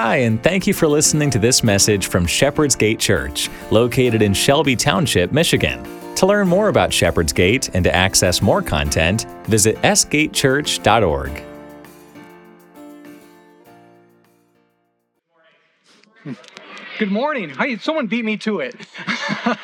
Hi, and thank you for listening to this message from Shepherd's Gate Church, located in Shelby Township, Michigan. To learn more about Shepherd's Gate and to access more content, visit sgatechurch.org. Good morning. Hey, someone beat me to it.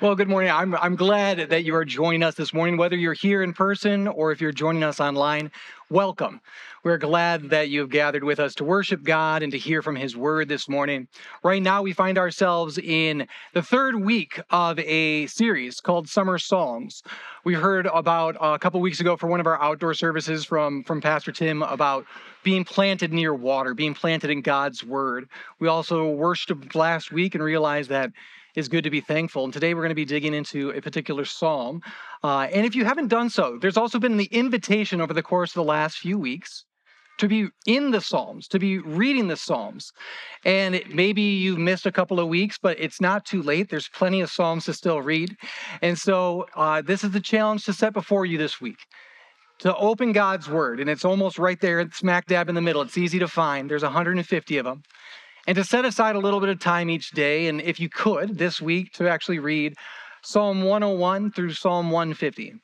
well, good morning. I'm, I'm glad that you are joining us this morning, whether you're here in person or if you're joining us online. Welcome. We're glad that you have gathered with us to worship God and to hear from His Word this morning. Right now, we find ourselves in the third week of a series called Summer Psalms. We heard about uh, a couple weeks ago for one of our outdoor services from, from Pastor Tim about being planted near water, being planted in God's Word. We also worshiped last week and realized that it's good to be thankful. And today we're going to be digging into a particular psalm. Uh, and if you haven't done so, there's also been the invitation over the course of the last few weeks to be in the Psalms, to be reading the Psalms. And maybe you've missed a couple of weeks, but it's not too late. There's plenty of Psalms to still read. And so uh, this is the challenge to set before you this week to open God's Word. And it's almost right there, smack dab in the middle. It's easy to find. There's 150 of them. And to set aside a little bit of time each day, and if you could this week, to actually read Psalm 101 through Psalm 150.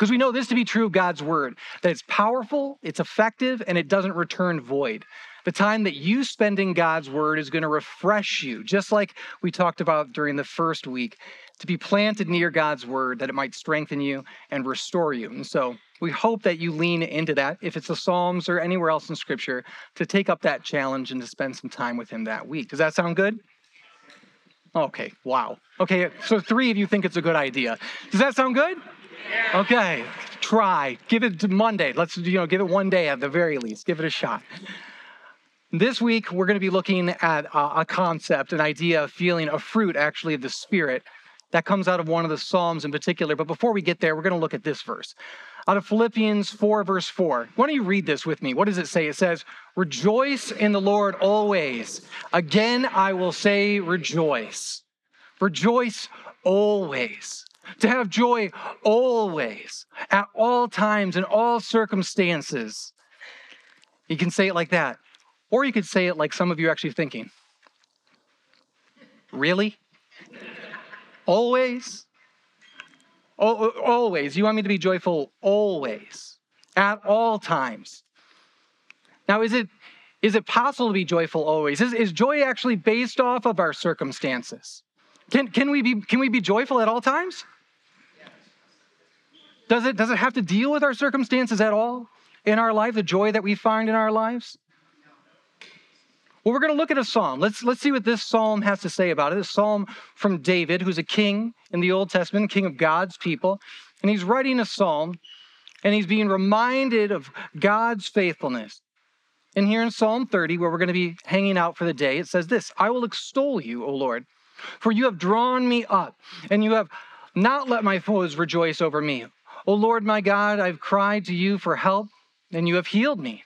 Because we know this to be true of God's word, that it's powerful, it's effective, and it doesn't return void. The time that you spend in God's word is going to refresh you, just like we talked about during the first week, to be planted near God's word, that it might strengthen you and restore you. And so we hope that you lean into that, if it's the Psalms or anywhere else in Scripture, to take up that challenge and to spend some time with Him that week. Does that sound good? Okay, wow. Okay, so three of you think it's a good idea. Does that sound good? Okay, try. Give it to Monday. Let's you know, give it one day at the very least. Give it a shot. This week we're going to be looking at a concept, an idea, of feeling, a fruit, actually, of the Spirit that comes out of one of the Psalms in particular. But before we get there, we're going to look at this verse out of Philippians 4, verse 4. Why don't you read this with me? What does it say? It says, Rejoice in the Lord always. Again, I will say, rejoice. Rejoice always to have joy always, at all times, in all circumstances. You can say it like that. Or you could say it like some of you are actually thinking. Really? Always? always. You want me to be joyful always, at all times. Now, is it is it possible to be joyful always? Is, is joy actually based off of our circumstances? Can, can, we be, can we be joyful at all times? Does it, does it have to deal with our circumstances at all in our life, the joy that we find in our lives? Well, we're going to look at a psalm. Let's, let's see what this psalm has to say about it. A psalm from David, who's a king in the Old Testament, king of God's people. And he's writing a psalm, and he's being reminded of God's faithfulness. And here in Psalm 30, where we're going to be hanging out for the day, it says this I will extol you, O Lord, for you have drawn me up, and you have not let my foes rejoice over me. O Lord my God, I've cried to you for help, and you have healed me.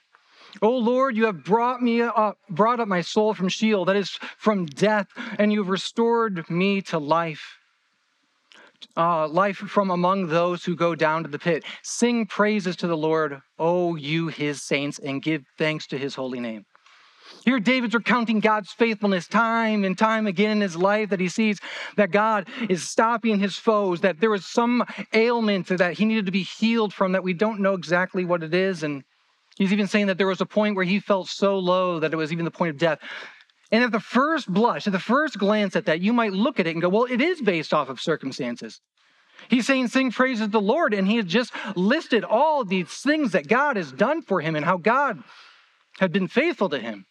O Lord, you have brought me up, brought up my soul from Sheol, that is from death, and you've restored me to life. Uh, life from among those who go down to the pit. Sing praises to the Lord, O you his saints, and give thanks to his holy name. Here, David's recounting God's faithfulness time and time again in his life that he sees that God is stopping his foes, that there was some ailment that he needed to be healed from that we don't know exactly what it is. And he's even saying that there was a point where he felt so low that it was even the point of death. And at the first blush, at the first glance at that, you might look at it and go, well, it is based off of circumstances. He's saying, sing praises to the Lord. And he has just listed all these things that God has done for him and how God had been faithful to him.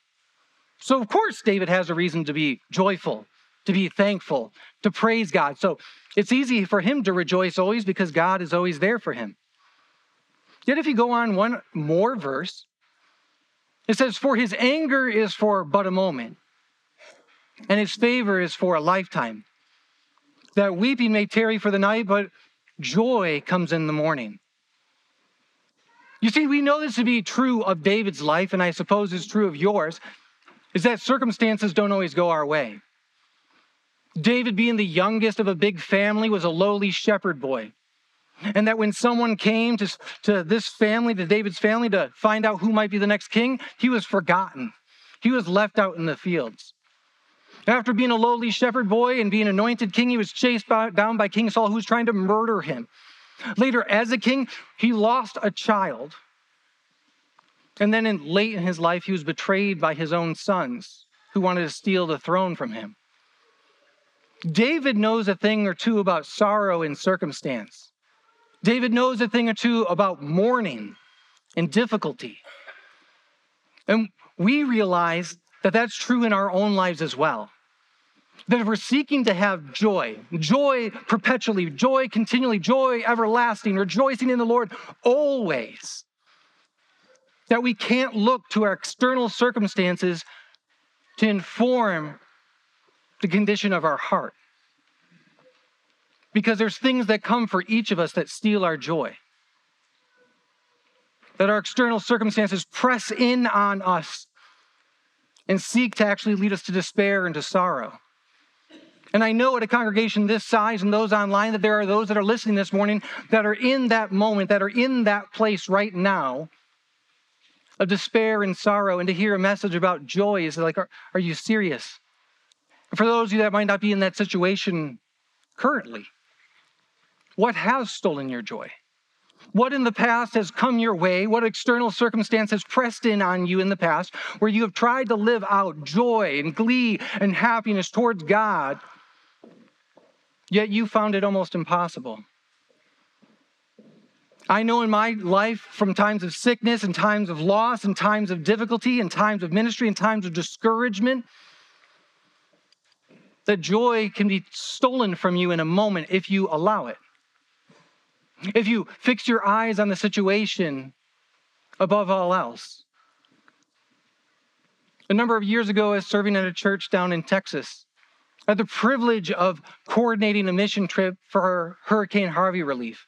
So, of course, David has a reason to be joyful, to be thankful, to praise God. So, it's easy for him to rejoice always because God is always there for him. Yet, if you go on one more verse, it says, For his anger is for but a moment, and his favor is for a lifetime. That weeping may tarry for the night, but joy comes in the morning. You see, we know this to be true of David's life, and I suppose it's true of yours is that circumstances don't always go our way. David, being the youngest of a big family, was a lowly shepherd boy. And that when someone came to, to this family, to David's family, to find out who might be the next king, he was forgotten. He was left out in the fields. After being a lowly shepherd boy and being anointed king, he was chased by, down by King Saul, who was trying to murder him. Later, as a king, he lost a child. And then, in, late in his life, he was betrayed by his own sons who wanted to steal the throne from him. David knows a thing or two about sorrow and circumstance. David knows a thing or two about mourning and difficulty. And we realize that that's true in our own lives as well. That if we're seeking to have joy, joy perpetually, joy continually, joy everlasting, rejoicing in the Lord always, that we can't look to our external circumstances to inform the condition of our heart. Because there's things that come for each of us that steal our joy. That our external circumstances press in on us and seek to actually lead us to despair and to sorrow. And I know at a congregation this size and those online that there are those that are listening this morning that are in that moment, that are in that place right now of despair and sorrow. And to hear a message about joy is like, are, are you serious? For those of you that might not be in that situation currently, what has stolen your joy? What in the past has come your way? What external circumstance has pressed in on you in the past where you have tried to live out joy and glee and happiness towards God, yet you found it almost impossible? I know in my life from times of sickness and times of loss and times of difficulty and times of ministry and times of discouragement that joy can be stolen from you in a moment if you allow it. If you fix your eyes on the situation above all else. A number of years ago, I was serving at a church down in Texas. I had the privilege of coordinating a mission trip for Hurricane Harvey relief.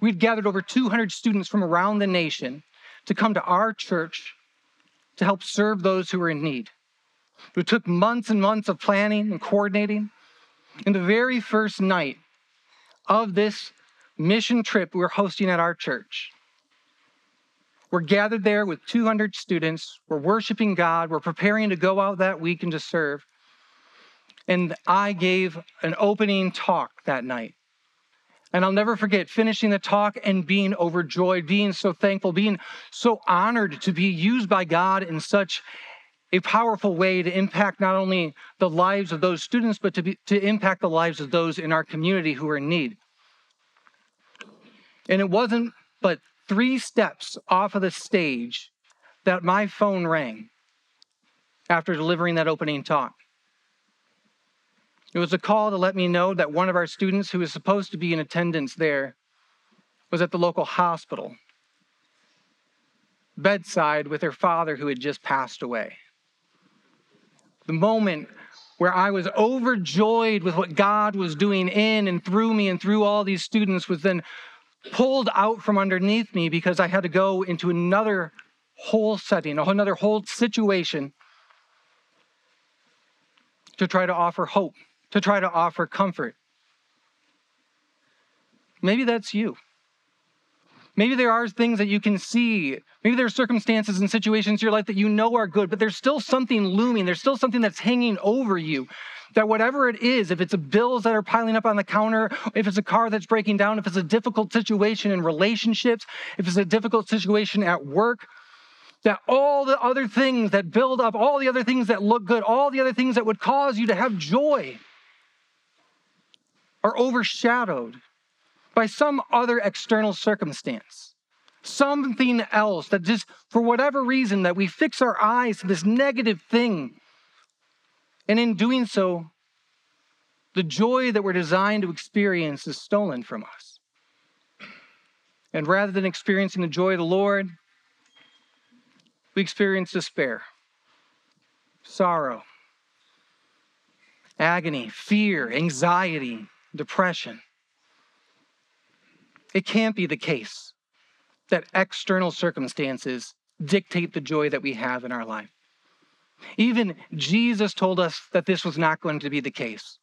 We'd gathered over 200 students from around the nation to come to our church to help serve those who were in need. It took months and months of planning and coordinating. And the very first night of this mission trip we were hosting at our church, we're gathered there with 200 students. We're worshiping God. We're preparing to go out that week and to serve. And I gave an opening talk that night. And I'll never forget finishing the talk and being overjoyed, being so thankful, being so honored to be used by God in such a powerful way to impact not only the lives of those students, but to, be, to impact the lives of those in our community who are in need. And it wasn't but three steps off of the stage that my phone rang after delivering that opening talk. It was a call to let me know that one of our students who was supposed to be in attendance there was at the local hospital, bedside with her father who had just passed away. The moment where I was overjoyed with what God was doing in and through me and through all these students was then pulled out from underneath me because I had to go into another whole setting, another whole situation to try to offer hope to try to offer comfort. Maybe that's you. Maybe there are things that you can see. Maybe there are circumstances and situations in your life that you know are good, but there's still something looming. There's still something that's hanging over you. That whatever it is, if it's bills that are piling up on the counter, if it's a car that's breaking down, if it's a difficult situation in relationships, if it's a difficult situation at work, that all the other things that build up, all the other things that look good, all the other things that would cause you to have joy, are overshadowed by some other external circumstance. Something else that just, for whatever reason, that we fix our eyes to this negative thing. And in doing so, the joy that we're designed to experience is stolen from us. And rather than experiencing the joy of the Lord, we experience despair, sorrow, agony, fear, anxiety, depression. It can't be the case that external circumstances dictate the joy that we have in our life. Even Jesus told us that this was not going to be the case.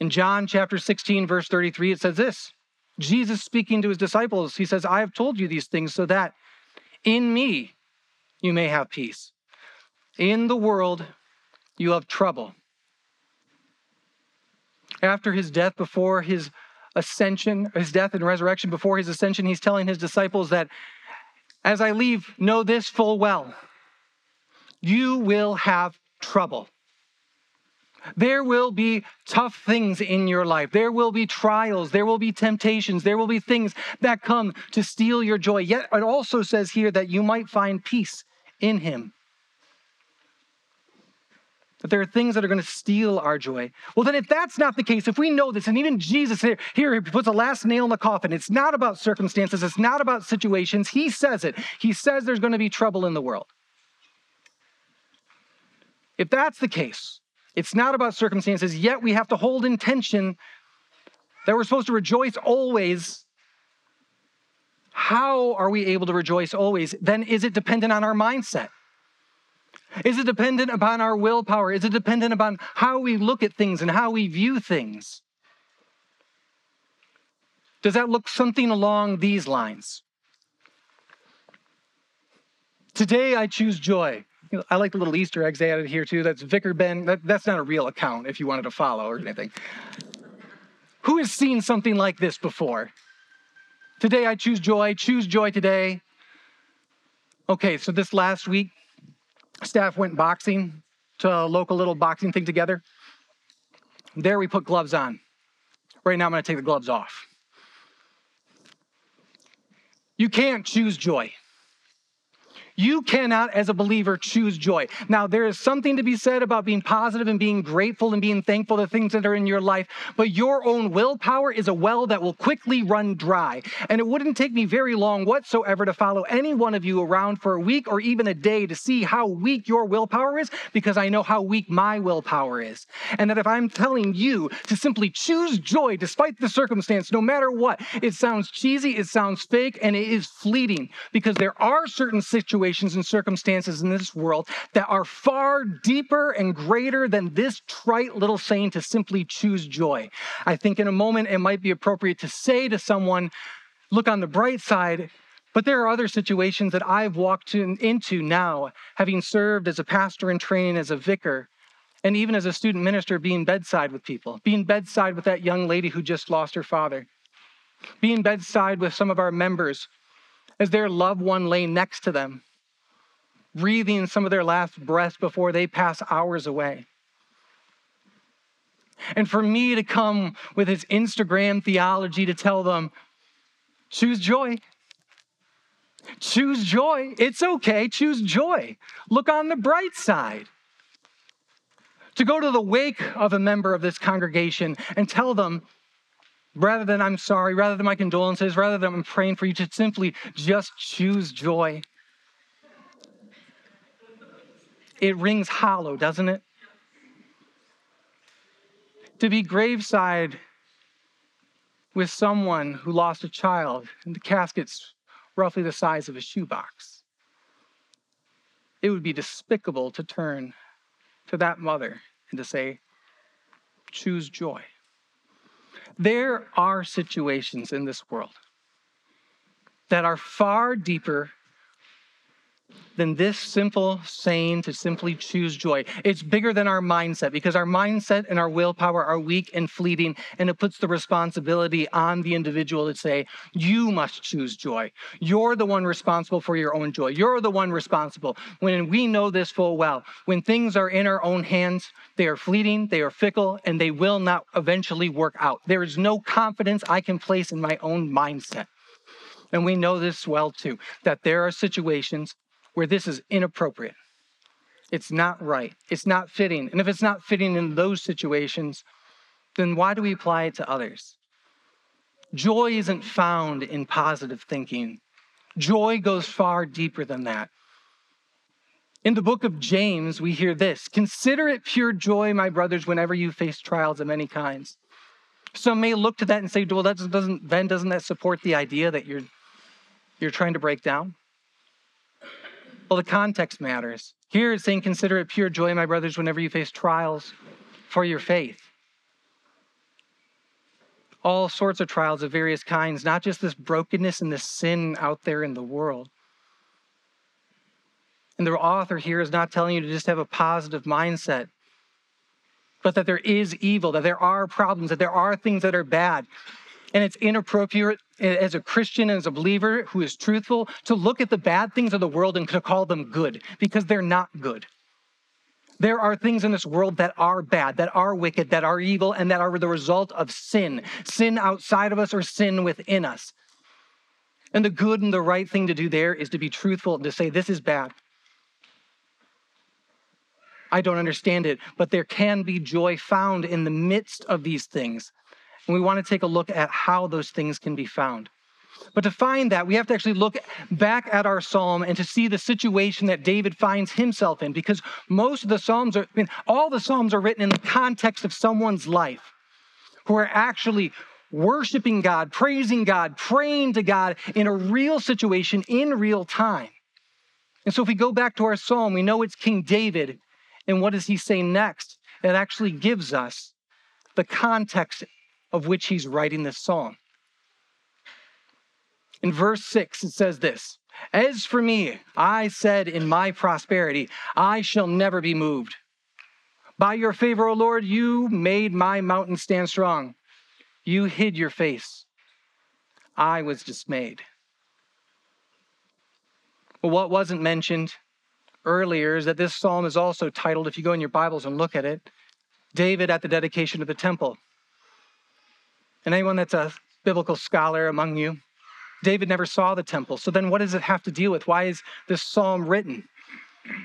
In John chapter 16, verse 33, it says this Jesus speaking to his disciples, he says, I have told you these things so that in me you may have peace. In the world you have trouble. After his death, before his ascension, his death and resurrection, before his ascension, he's telling his disciples that as I leave, know this full well you will have trouble. There will be tough things in your life. There will be trials. There will be temptations. There will be things that come to steal your joy. Yet it also says here that you might find peace in Him. That there are things that are going to steal our joy. Well, then, if that's not the case, if we know this, and even Jesus here, here he puts a last nail in the coffin, it's not about circumstances, it's not about situations. He says it. He says there's going to be trouble in the world. If that's the case, it's not about circumstances, yet we have to hold in tension that we're supposed to rejoice always. How are we able to rejoice always? Then is it dependent on our mindset? Is it dependent upon our willpower? Is it dependent upon how we look at things and how we view things? Does that look something along these lines? Today I choose joy. I like the little Easter eggs added here too. That's Vicar Ben. That, that's not a real account if you wanted to follow or anything. Who has seen something like this before? Today I choose joy. Choose joy today. Okay, so this last week, staff went boxing to a local little boxing thing together. There we put gloves on. Right now I'm going to take the gloves off. You can't choose joy. You cannot, as a believer, choose joy. Now, there is something to be said about being positive and being grateful and being thankful to things that are in your life, but your own willpower is a well that will quickly run dry. And it wouldn't take me very long whatsoever to follow any one of you around for a week or even a day to see how weak your willpower is, because I know how weak my willpower is. And that if I'm telling you to simply choose joy despite the circumstance, no matter what, it sounds cheesy, it sounds fake, and it is fleeting, because there are certain situations situations and circumstances in this world that are far deeper and greater than this trite little saying to simply choose joy. I think in a moment it might be appropriate to say to someone, look on the bright side. But there are other situations that I've walked in, into now, having served as a pastor in training, as a vicar, and even as a student minister, being bedside with people, being bedside with that young lady who just lost her father, being bedside with some of our members as their loved one lay next to them, breathing some of their last breaths before they pass hours away. And for me to come with his Instagram theology to tell them, choose joy. Choose joy. It's okay. Choose joy. Look on the bright side. To go to the wake of a member of this congregation and tell them, rather than I'm sorry, rather than my condolences, rather than I'm praying for you, to simply just choose joy. It rings hollow, doesn't it? To be graveside with someone who lost a child and the casket's roughly the size of a shoebox. It would be despicable to turn to that mother and to say, choose joy. There are situations in this world that are far deeper than this simple saying to simply choose joy. It's bigger than our mindset because our mindset and our willpower are weak and fleeting, and it puts the responsibility on the individual to say, You must choose joy. You're the one responsible for your own joy. You're the one responsible. When we know this full well, when things are in our own hands, they are fleeting, they are fickle, and they will not eventually work out. There is no confidence I can place in my own mindset. And we know this well too, that there are situations where this is inappropriate. It's not right. It's not fitting. And if it's not fitting in those situations, then why do we apply it to others? Joy isn't found in positive thinking. Joy goes far deeper than that. In the book of James, we hear this Consider it pure joy, my brothers, whenever you face trials of many kinds. Some may look to that and say, well, that doesn't, then doesn't that support the idea that you're, you're trying to break down? Well, the context matters. Here it's saying, Consider it pure joy, my brothers, whenever you face trials for your faith. all sorts of trials of various kinds, not just this brokenness and this sin out there in the world. And the author here is not telling you to just have a positive mindset, but that there is evil, that there are problems, that there are things that are bad. And it's inappropriate as a Christian, and as a believer who is truthful, to look at the bad things of the world and to call them good because they're not good. There are things in this world that are bad, that are wicked, that are evil, and that are the result of sin sin outside of us or sin within us. And the good and the right thing to do there is to be truthful and to say, This is bad. I don't understand it, but there can be joy found in the midst of these things. And we want to take a look at how those things can be found. But to find that, we have to actually look back at our psalm and to see the situation that David finds himself in, because most of the psalms are, I mean, all the psalms are written in the context of someone's life who are actually worshiping God, praising God, praying to God in a real situation in real time. And so if we go back to our psalm, we know it's King David. And what does he say next? It actually gives us the context of which he's writing this psalm. In verse 6, it says this As for me, I said in my prosperity, I shall never be moved. By your favor, O Lord, you made my mountain stand strong. You hid your face. I was dismayed. Well, what wasn't mentioned earlier is that this psalm is also titled, if you go in your Bibles and look at it, David at the dedication of the temple. And anyone that's a biblical scholar among you David never saw the temple. So then what does it have to deal with? Why is this psalm written?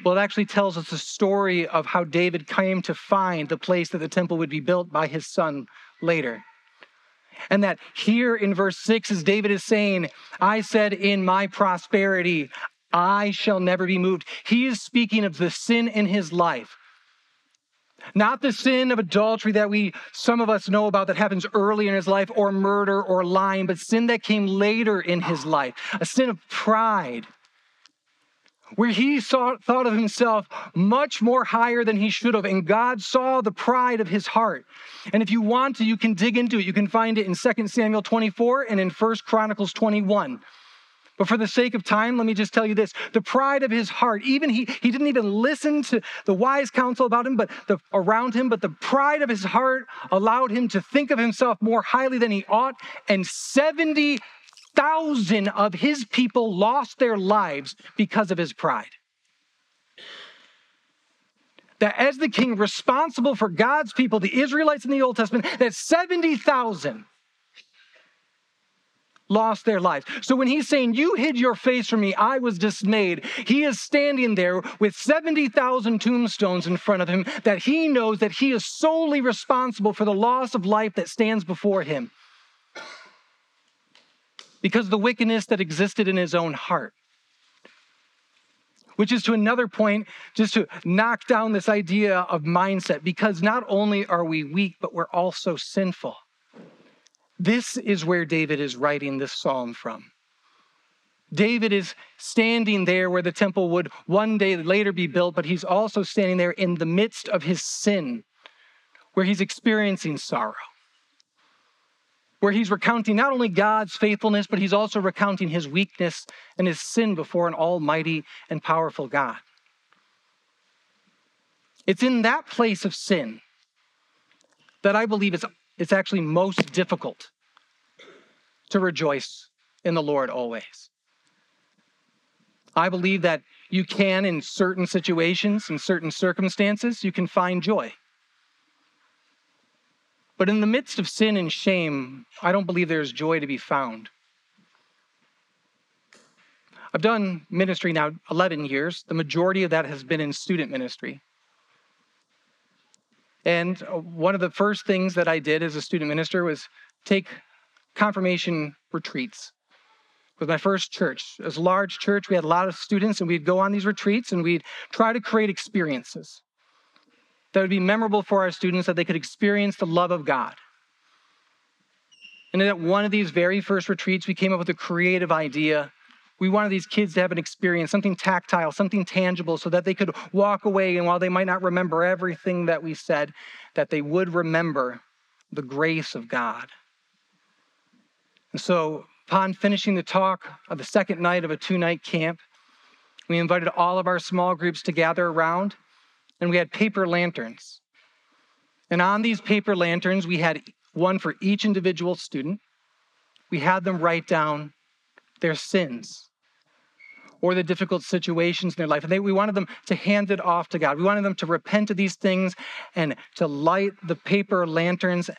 Well, it actually tells us the story of how David came to find the place that the temple would be built by his son later. And that here in verse 6, as David is saying, I said in my prosperity, I shall never be moved. He is speaking of the sin in his life not the sin of adultery that we, some of us know about that happens early in his life, or murder or lying, but sin that came later in his life, a sin of pride, where he saw, thought of himself much more higher than he should have, and God saw the pride of his heart. And if you want to, you can dig into it. You can find it in 2 Samuel 24 and in 1 Chronicles 21. But for the sake of time, let me just tell you this the pride of his heart, even he, he didn't even listen to the wise counsel about him, but the, around him, but the pride of his heart allowed him to think of himself more highly than he ought. And 70,000 of his people lost their lives because of his pride. That as the king responsible for God's people, the Israelites in the Old Testament, that 70,000 lost their lives. So when he's saying, You hid your face from me, I was dismayed, he is standing there with 70,000 tombstones in front of him that he knows that he is solely responsible for the loss of life that stands before him because of the wickedness that existed in his own heart. Which is to another point, just to knock down this idea of mindset, because not only are we weak, but we're also sinful. This is where David is writing this psalm from. David is standing there where the temple would one day later be built, but he's also standing there in the midst of his sin, where he's experiencing sorrow, where he's recounting not only God's faithfulness, but he's also recounting his weakness and his sin before an almighty and powerful God. It's in that place of sin that I believe it's it's actually most difficult to rejoice in the Lord always. I believe that you can, in certain situations, in certain circumstances, you can find joy. But in the midst of sin and shame, I don't believe there's joy to be found. I've done ministry now 11 years. The majority of that has been in student ministry. And uh, one of the first things that I did as a student minister was take confirmation retreats with my first church. It was a large church. We had a lot of students, and we'd go on these retreats and we'd try to create experiences that would be memorable for our students, that they could experience the love of God. And at one of these very first retreats, we came up with a creative idea we wanted these kids to have an experience, something tactile, something tangible, so that they could walk away. And while they might not remember everything that we said, that they would remember the grace of God. And so, upon finishing the talk of the second night of a two night camp, we invited all of our small groups to gather around, and we had paper lanterns. And on these paper lanterns, we had one for each individual student. We had them write down their sins or the difficult situations in their life. And they, we wanted them to hand it off to God. We wanted them to repent of these things and to light the paper lanterns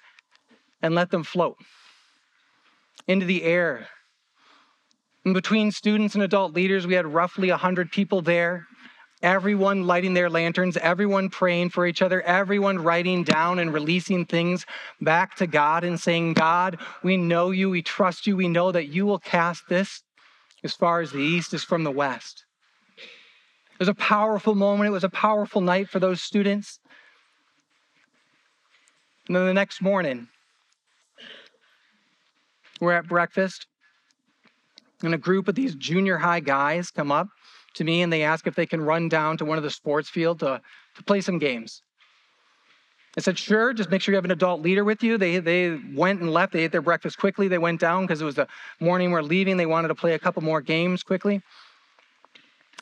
and let them float into the air. And between students and adult leaders, we had roughly 100 people there. Everyone lighting their lanterns, everyone praying for each other, everyone writing down and releasing things back to God and saying, God, we know you, we trust you, we know that you will cast this as far as the east is from the west. It was a powerful moment. It was a powerful night for those students. And then the next morning, we're at breakfast, and a group of these junior high guys come up to me and they ask if they can run down to one of the sports field to, uh, to play some games. I said, sure, just make sure you have an adult leader with you. They, they went and left. They ate their breakfast quickly. They went down because it was the morning we're leaving. They wanted to play a couple more games quickly.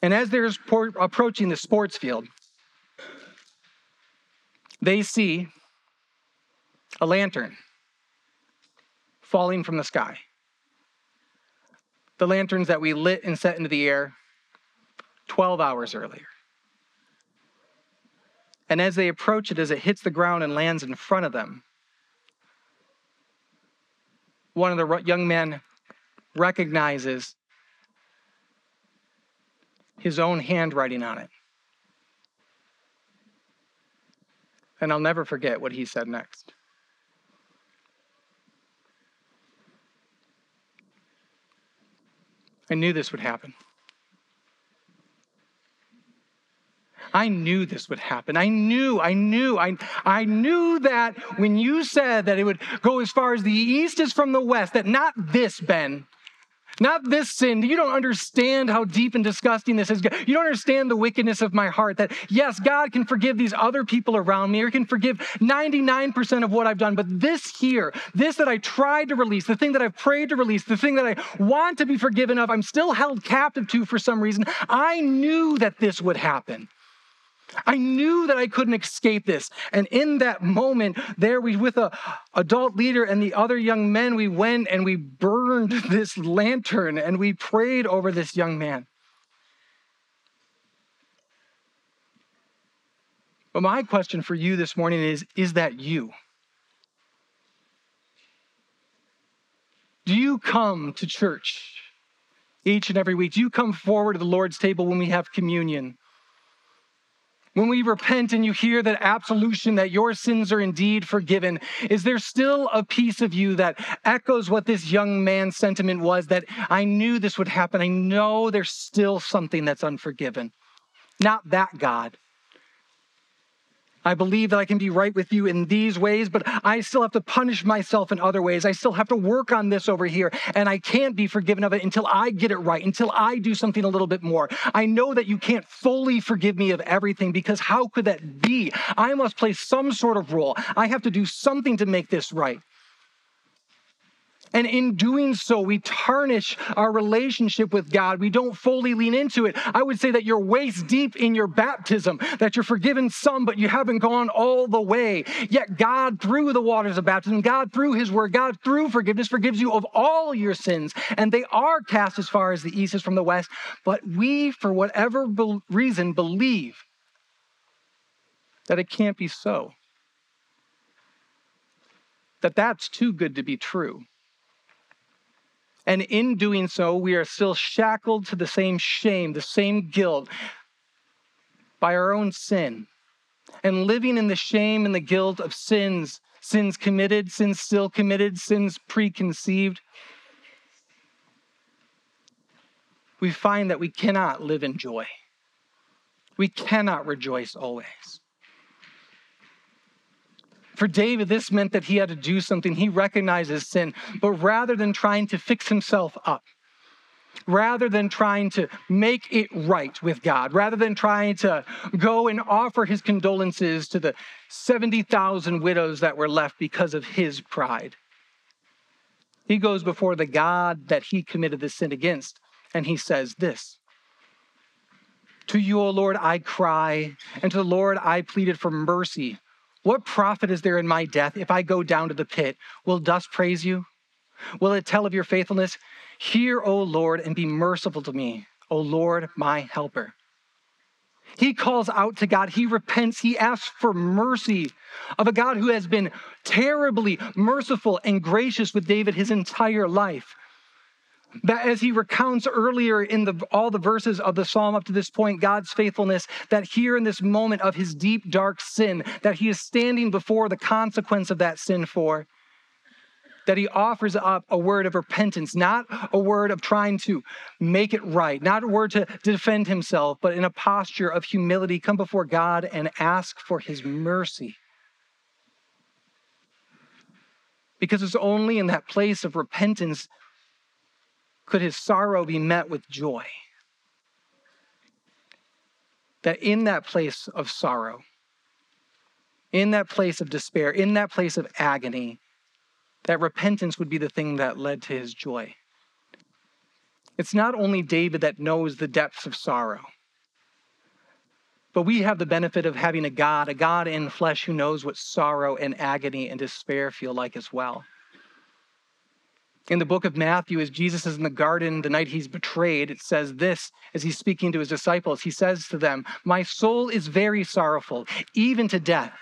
And as they're approaching the sports field, they see a lantern falling from the sky. The lanterns that we lit and set into the air 12 hours earlier. And as they approach it, as it hits the ground and lands in front of them, one of the young men recognizes his own handwriting on it. And I'll never forget what he said next. I knew this would happen. I knew this would happen. I knew, I knew, I, I knew that when you said that it would go as far as the east is from the west, that not this, Ben, not this sin. You don't understand how deep and disgusting this is. You don't understand the wickedness of my heart. That, yes, God can forgive these other people around me or can forgive 99% of what I've done. But this here, this that I tried to release, the thing that I've prayed to release, the thing that I want to be forgiven of, I'm still held captive to for some reason. I knew that this would happen. I knew that I couldn't escape this. And in that moment, there we with a adult leader and the other young men, we went and we burned this lantern and we prayed over this young man. But my question for you this morning is is that you? Do you come to church each and every week? Do you come forward to the Lord's table when we have communion? When we repent and you hear that absolution, that your sins are indeed forgiven, is there still a piece of you that echoes what this young man's sentiment was that I knew this would happen? I know there's still something that's unforgiven. Not that God, I believe that I can be right with you in these ways, but I still have to punish myself in other ways. I still have to work on this over here, and I can't be forgiven of it until I get it right, until I do something a little bit more. I know that you can't fully forgive me of everything because how could that be? I must play some sort of role. I have to do something to make this right. And in doing so, we tarnish our relationship with God. We don't fully lean into it. I would say that you're waist deep in your baptism, that you're forgiven some, but you haven't gone all the way. Yet God, through the waters of baptism, God, through his word, God, through forgiveness, forgives you of all your sins. And they are cast as far as the east is from the west. But we, for whatever be- reason, believe that it can't be so. That that's too good to be true. And in doing so, we are still shackled to the same shame, the same guilt by our own sin. And living in the shame and the guilt of sins, sins committed, sins still committed, sins preconceived, we find that we cannot live in joy. We cannot rejoice always. For David, this meant that he had to do something. He recognizes sin, but rather than trying to fix himself up, rather than trying to make it right with God, rather than trying to go and offer his condolences to the 70,000 widows that were left because of his pride, He goes before the God that he committed the sin against, and he says this To you, O Lord, I cry, and to the Lord I pleaded for mercy. What profit is there in my death if I go down to the pit? Will dust praise you? Will it tell of your faithfulness? Hear, O Lord, and be merciful to me, O Lord, my helper. He calls out to God. He repents. He asks for mercy of a God who has been terribly merciful and gracious with David his entire life. That as he recounts earlier in the, all the verses of the psalm up to this point, God's faithfulness, that here in this moment of his deep, dark sin, that he is standing before the consequence of that sin for, that he offers up a word of repentance, not a word of trying to make it right, not a word to defend himself, but in a posture of humility, come before God and ask for his mercy. Because it's only in that place of repentance could his sorrow be met with joy. That in that place of sorrow, in that place of despair, in that place of agony, that repentance would be the thing that led to his joy. It's not only David that knows the depths of sorrow, but we have the benefit of having a God, a God in flesh who knows what sorrow and agony and despair feel like as well. In the book of Matthew, as Jesus is in the garden the night he's betrayed, it says this as he's speaking to his disciples. He says to them, My soul is very sorrowful, even to death.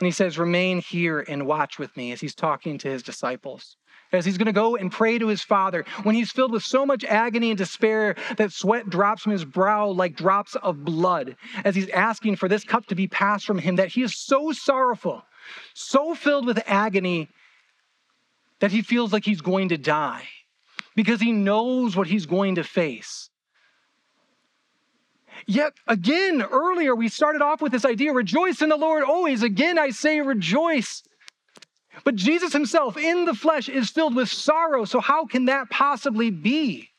And he says, Remain here and watch with me as he's talking to his disciples. As he's going to go and pray to his father, when he's filled with so much agony and despair that sweat drops from his brow like drops of blood, as he's asking for this cup to be passed from him, that he is so sorrowful, so filled with agony, that he feels like he's going to die because he knows what he's going to face. Yet again, earlier we started off with this idea rejoice in the Lord always. Again, I say rejoice. But Jesus himself in the flesh is filled with sorrow. So, how can that possibly be?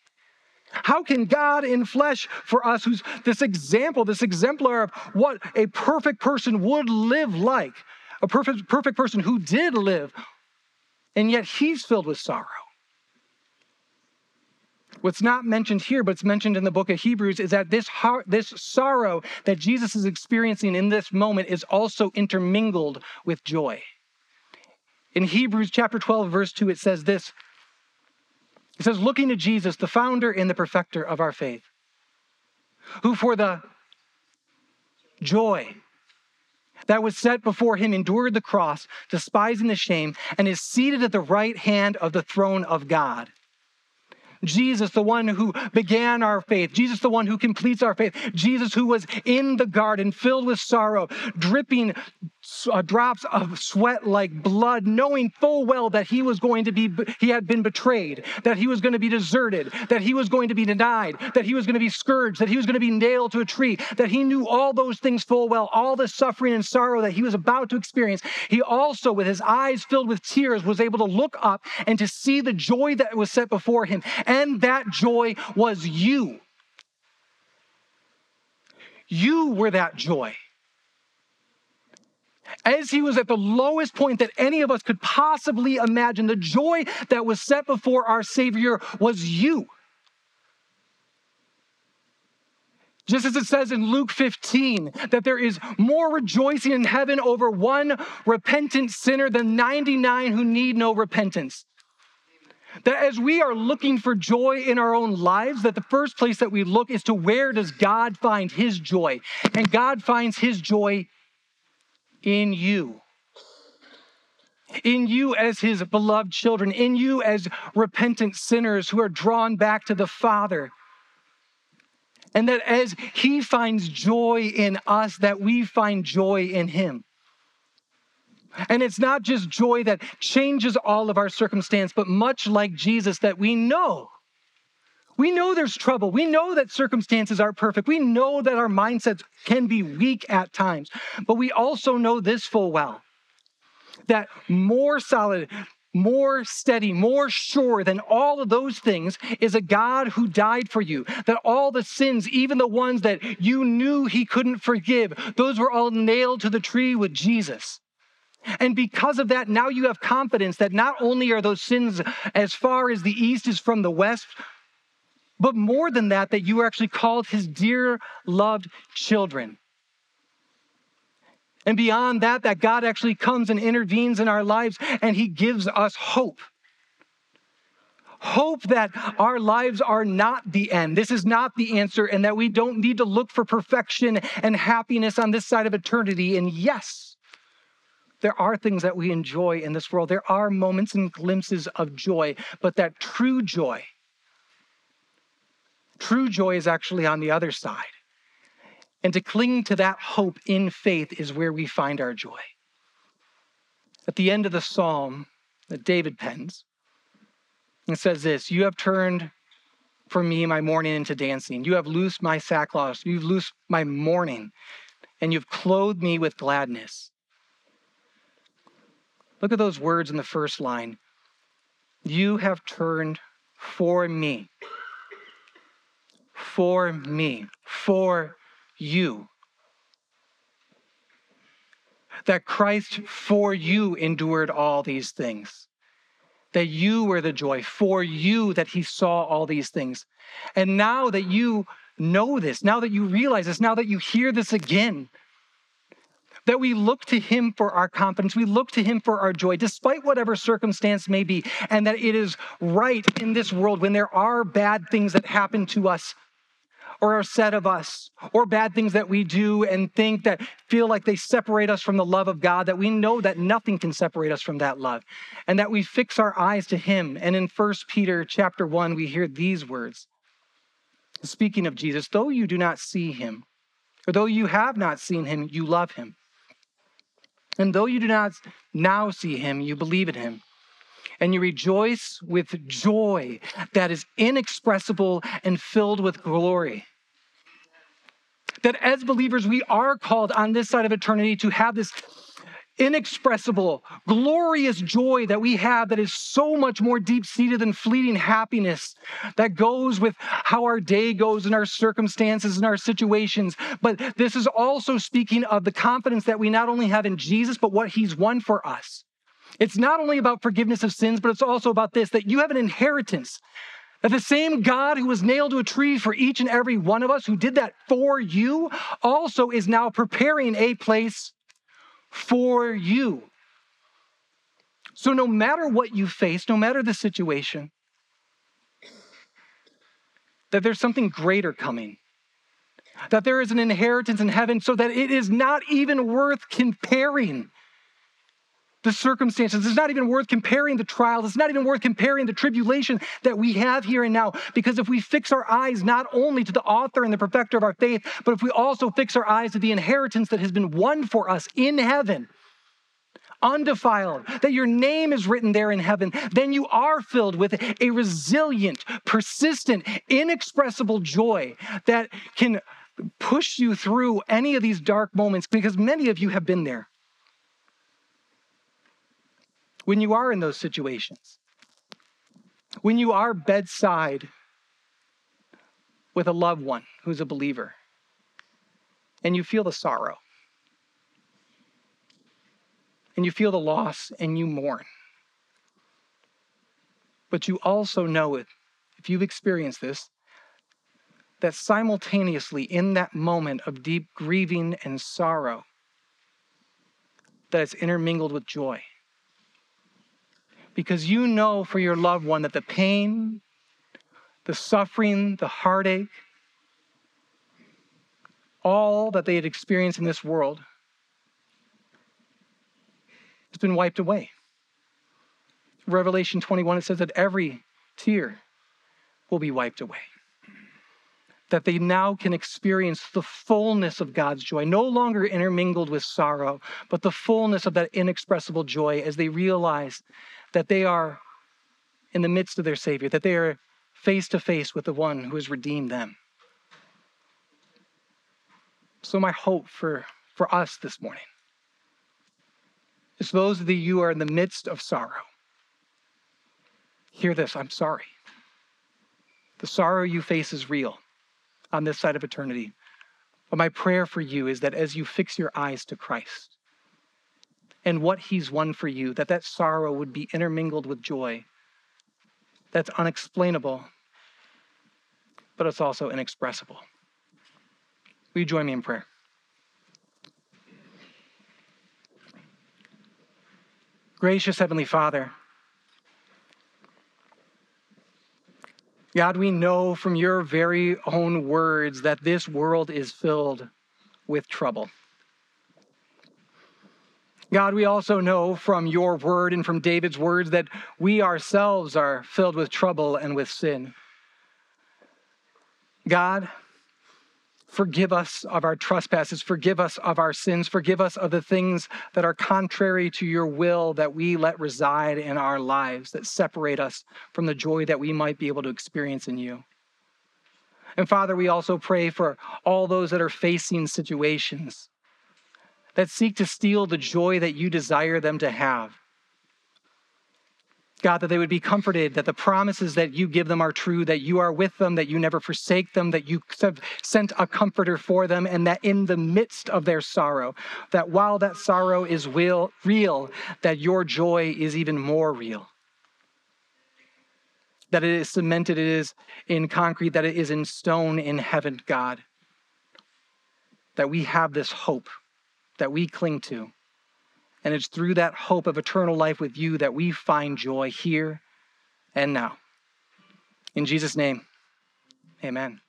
How can God in flesh for us, who's this example, this exemplar of what a perfect person would live like, a perfect, perfect person who did live, and yet he's filled with sorrow? What's not mentioned here, but it's mentioned in the book of Hebrews, is that this, heart, this sorrow that Jesus is experiencing in this moment is also intermingled with joy. In Hebrews chapter 12, verse 2, it says this It says, Looking to Jesus, the founder and the perfecter of our faith, who for the joy that was set before him endured the cross, despising the shame, and is seated at the right hand of the throne of God. Jesus, the one who began our faith, Jesus, the one who completes our faith, Jesus, who was in the garden filled with sorrow, dripping uh, drops of sweat like blood, knowing full well that he was going to be, he had been betrayed, that he was going to be deserted, that he was going to be denied, that he was going to be scourged, that he was going to be nailed to a tree, that he knew all those things full well, all the suffering and sorrow that he was about to experience. He also, with his eyes filled with tears, was able to look up and to see the joy that was set before him and that joy was you. You were that joy. As he was at the lowest point that any of us could possibly imagine, the joy that was set before our Savior was you. Just as it says in Luke 15 that there is more rejoicing in heaven over one repentant sinner than 99 who need no repentance. That as we are looking for joy in our own lives, that the first place that we look is to where does God find his joy? And God finds his joy in you. In you as his beloved children, in you as repentant sinners who are drawn back to the Father. And that as he finds joy in us, that we find joy in him. And it's not just joy that changes all of our circumstance, but much like Jesus, that we know. We know there's trouble. We know that circumstances aren't perfect. We know that our mindsets can be weak at times. But we also know this full well that more solid, more steady, more sure than all of those things is a God who died for you. That all the sins, even the ones that you knew he couldn't forgive, those were all nailed to the tree with Jesus. And because of that, now you have confidence that not only are those sins as far as the east is from the west, but more than that, that you are actually called his dear, loved children. And beyond that, that God actually comes and intervenes in our lives and he gives us hope. Hope that our lives are not the end. This is not the answer, and that we don't need to look for perfection and happiness on this side of eternity. And yes, there are things that we enjoy in this world. There are moments and glimpses of joy, but that true joy, true joy is actually on the other side. And to cling to that hope in faith is where we find our joy. At the end of the psalm that David pens, it says this You have turned for me my mourning into dancing. You have loosed my sackcloth. You've loosed my mourning, and you've clothed me with gladness. Look at those words in the first line. You have turned for me. For me. For you. That Christ for you endured all these things. That you were the joy, for you that he saw all these things. And now that you know this, now that you realize this, now that you hear this again, that we look to Him for our confidence, we look to Him for our joy, despite whatever circumstance may be, and that it is right in this world when there are bad things that happen to us or are said of us, or bad things that we do and think that feel like they separate us from the love of God, that we know that nothing can separate us from that love, and that we fix our eyes to Him. And in 1 Peter chapter 1, we hear these words. Speaking of Jesus, though you do not see him, or though you have not seen him, you love him. And though you do not now see him, you believe in him. And you rejoice with joy that is inexpressible and filled with glory that as believers, we are called on this side of eternity to have this inexpressible, glorious joy that we have that is so much more deep seated than fleeting happiness that goes with how our day goes and our circumstances and our situations. But this is also speaking of the confidence that we not only have in Jesus, but what he's won for us. It's not only about forgiveness of sins, but it's also about this that you have an inheritance that the same God who was nailed to a tree for each and every one of us, who did that for you, also is now preparing a place for you. So, no matter what you face, no matter the situation, that there's something greater coming, that there is an inheritance in heaven, so that it is not even worth comparing the circumstances. It's not even worth comparing the trials. It's not even worth comparing the tribulation that we have here and now. Because if we fix our eyes not only to the author and the perfecter of our faith, but if we also fix our eyes to the inheritance that has been won for us in heaven, undefiled, that your name is written there in heaven, then you are filled with a resilient, persistent, inexpressible joy that can push you through any of these dark moments because many of you have been there when you are in those situations, when you are bedside with a loved one who's a believer, and you feel the sorrow, and you feel the loss, and you mourn. But you also know it, if you've experienced this, that simultaneously in that moment of deep grieving and sorrow, that it's intermingled with joy because you know for your loved one that the pain, the suffering, the heartache, all that they had experienced in this world has been wiped away. Revelation 21, it says that every tear will be wiped away. That they now can experience the fullness of God's joy, no longer intermingled with sorrow, but the fullness of that inexpressible joy as they realize that they are in the midst of their Savior, that they are face to face with the one who has redeemed them. So, my hope for, for us this morning is those of you who are in the midst of sorrow. Hear this I'm sorry. The sorrow you face is real on this side of eternity. But my prayer for you is that as you fix your eyes to Christ, and what he's won for you, that that sorrow would be intermingled with joy. That's unexplainable, but it's also inexpressible. Will you join me in prayer? Gracious Heavenly Father, God, we know from your very own words that this world is filled with trouble. God, we also know from your word and from David's words that we ourselves are filled with trouble and with sin. God, forgive us of our trespasses, forgive us of our sins, forgive us of the things that are contrary to your will that we let reside in our lives, that separate us from the joy that we might be able to experience in you. And Father, we also pray for all those that are facing situations that seek to steal the joy that you desire them to have. God, that they would be comforted, that the promises that you give them are true, that you are with them, that you never forsake them, that you have sent a comforter for them, and that in the midst of their sorrow, that while that sorrow is real, real that your joy is even more real. That it is cemented, it is in concrete, that it is in stone in heaven, God. That we have this hope that we cling to. And it's through that hope of eternal life with you that we find joy here and now. In Jesus' name, amen.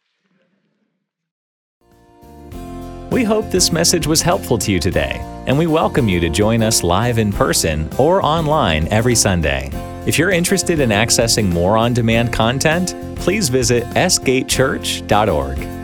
We hope this message was helpful to you today, and we welcome you to join us live in person or online every Sunday. If you're interested in accessing more on demand content, please visit sgatechurch.org.